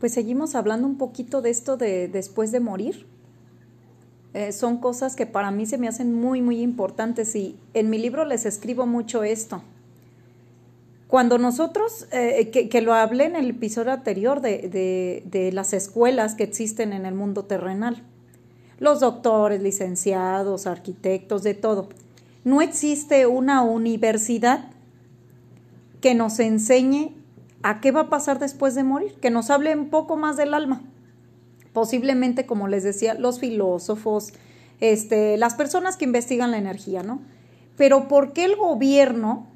Pues seguimos hablando un poquito de esto de después de morir. Eh, son cosas que para mí se me hacen muy, muy importantes y en mi libro les escribo mucho esto. Cuando nosotros, eh, que, lo hablé en el episodio anterior de, de las escuelas que existen en el mundo terrenal, los doctores, licenciados, arquitectos, de todo, no existe una universidad que nos enseñe a qué va a pasar después de morir, que nos hable un poco más del alma. Posiblemente, como les decía, los filósofos, este, las personas que investigan la energía, ¿no? Pero ¿por qué el gobierno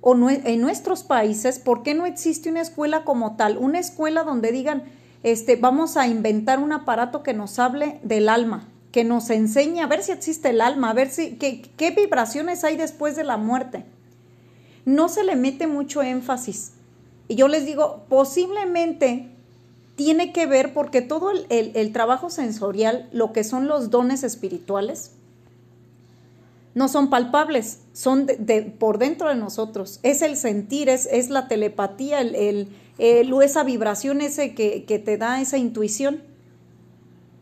o en nuestros países, por qué no existe una escuela como tal? Una escuela donde digan, este, vamos a inventar un aparato que nos hable del alma, que nos enseñe a ver si existe el alma, a ver si, qué, qué vibraciones hay después de la muerte. No se le mete mucho énfasis. Y yo les digo, posiblemente tiene que ver porque todo el, trabajo sensorial, lo que son los dones espirituales, no son palpables, son de, por dentro de nosotros. Es el sentir, es, es la telepatía, el, el, esa vibración ese que, que, te da esa intuición.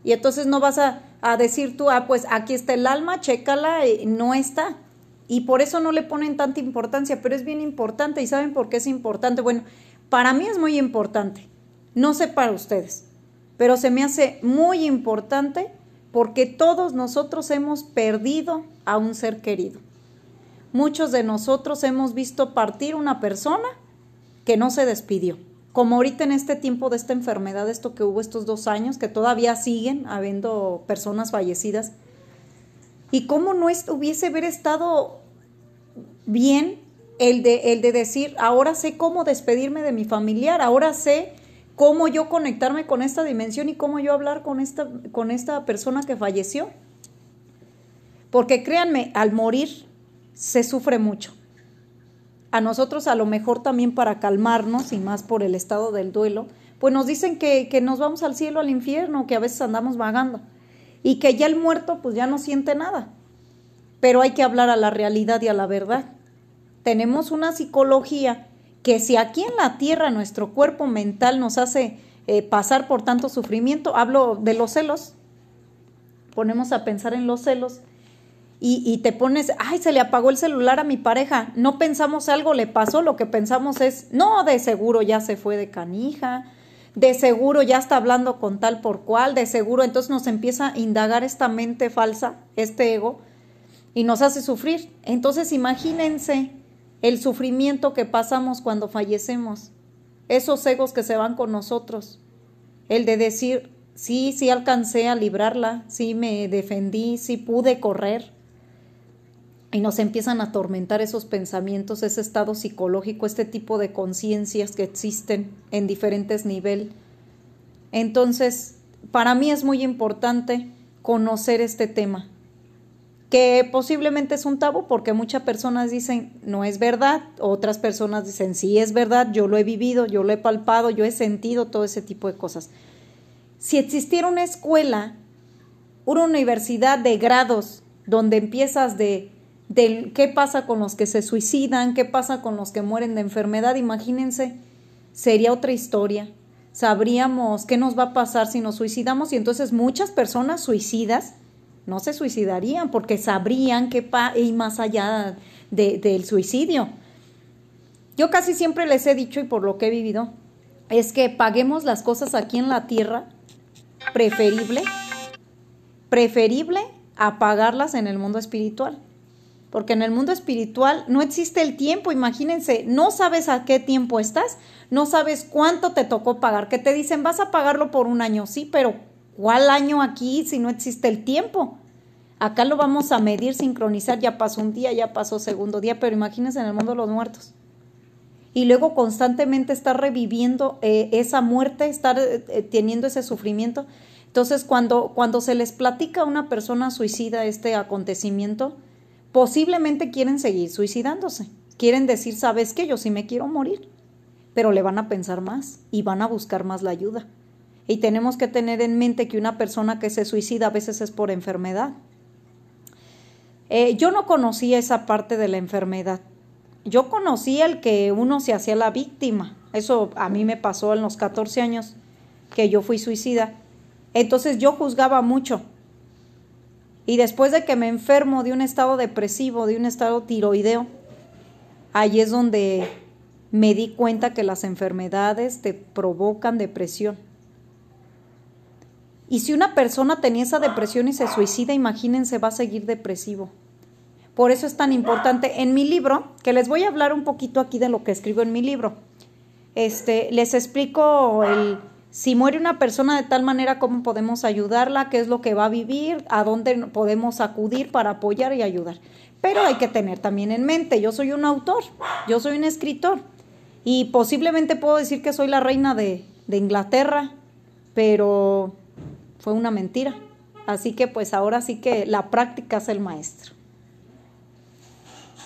Y entonces no vas a, a, decir tú, ah, pues aquí está el alma, chécala, y no está. Y por eso no le ponen tanta importancia, pero es bien importante. ¿Y saben por qué es importante? Bueno, para mí es muy importante. No sé para ustedes, pero se me hace muy importante porque todos nosotros hemos perdido a un ser querido. Muchos de nosotros hemos visto partir una persona que no se despidió. Como ahorita en este tiempo de esta enfermedad, esto que hubo estos dos años, que todavía siguen habiendo personas fallecidas, y cómo no hubiese haber estado bien el de, el de decir, ahora sé cómo despedirme de mi familiar, ahora sé cómo yo conectarme con esta dimensión y cómo yo hablar con esta, con esta persona que falleció. Porque créanme, al morir se sufre mucho. A nosotros a lo mejor también para calmarnos y más por el estado del duelo, pues nos dicen que, que nos vamos al cielo, al infierno, que a veces andamos vagando y que ya el muerto pues ya no siente nada. Pero hay que hablar a la realidad y a la verdad. Tenemos una psicología que si aquí en la tierra nuestro cuerpo mental nos hace eh, pasar por tanto sufrimiento, hablo de los celos, ponemos a pensar en los celos y, y, te pones, ay, se le apagó el celular a mi pareja, no pensamos algo le pasó, lo que pensamos es, no, de seguro ya se fue de canija, de seguro ya está hablando con tal por cual, de seguro, entonces nos empieza a indagar esta mente falsa, este ego, y nos hace sufrir. Entonces imagínense el sufrimiento que pasamos cuando fallecemos, esos egos que se van con nosotros, el de decir, sí, sí alcancé a librarla, sí me defendí, sí pude correr. Y nos empiezan a atormentar esos pensamientos, ese estado psicológico, este tipo de conciencias que existen en diferentes niveles. Entonces, para mí es muy importante conocer este tema, que posiblemente es un tabú porque muchas personas dicen no es verdad, otras personas dicen sí es verdad, yo lo he vivido, yo lo he palpado, yo he sentido todo ese tipo de cosas. Si existiera una escuela, una universidad de grados donde empiezas de, de qué pasa con los que se suicidan, qué pasa con los que mueren de enfermedad, imagínense, sería otra historia. Sabríamos qué nos va a pasar si nos suicidamos y entonces muchas personas suicidas no se suicidarían porque sabrían que hay más allá del suicidio. Yo casi siempre les he dicho y por lo que he vivido, es que paguemos las cosas aquí en la tierra, preferible, preferible a pagarlas en el mundo espiritual. Porque en el mundo espiritual no existe el tiempo, imagínense, no sabes a qué tiempo estás, no sabes cuánto te tocó pagar, que te dicen vas a pagarlo por un año, sí, pero ¿Cuál año aquí si no existe el tiempo? Acá lo vamos a medir, sincronizar, ya pasó un día, ya pasó segundo día, pero imagínense en el mundo de los muertos. Y luego constantemente estar reviviendo eh, esa muerte, estar eh, eh, teniendo ese sufrimiento. Entonces, cuando, cuando se les platica a una persona suicida este acontecimiento, posiblemente quieren seguir suicidándose. Quieren decir, ¿sabes qué? Yo sí me quiero morir. Pero le van a pensar más y van a buscar más la ayuda. Y tenemos que tener en mente que una persona que se suicida a veces es por enfermedad. Eh, yo no conocía esa parte de la enfermedad. Yo conocía el que uno se hacía la víctima Eso a mí me pasó en los 14 años que yo fui suicida. Entonces yo juzgaba mucho. Y después de que me enfermo de un estado depresivo, de un estado tiroideo, ahí es donde me di cuenta que las enfermedades te provocan depresión. Y si una persona tenía esa depresión y se suicida, imagínense, va a seguir depresivo. Por eso es tan importante. En mi libro, que les voy a hablar un poquito aquí de lo que escribo en mi libro, este, les explico el, si muere una persona de tal manera, cómo podemos ayudarla, qué es lo que va a vivir, a dónde podemos acudir para apoyar y ayudar. Pero hay que tener también en mente, yo soy un autor, yo soy un escritor y posiblemente puedo decir que soy la reina de, de Inglaterra, pero fue una mentira. Así que pues ahora sí que la práctica es el maestro.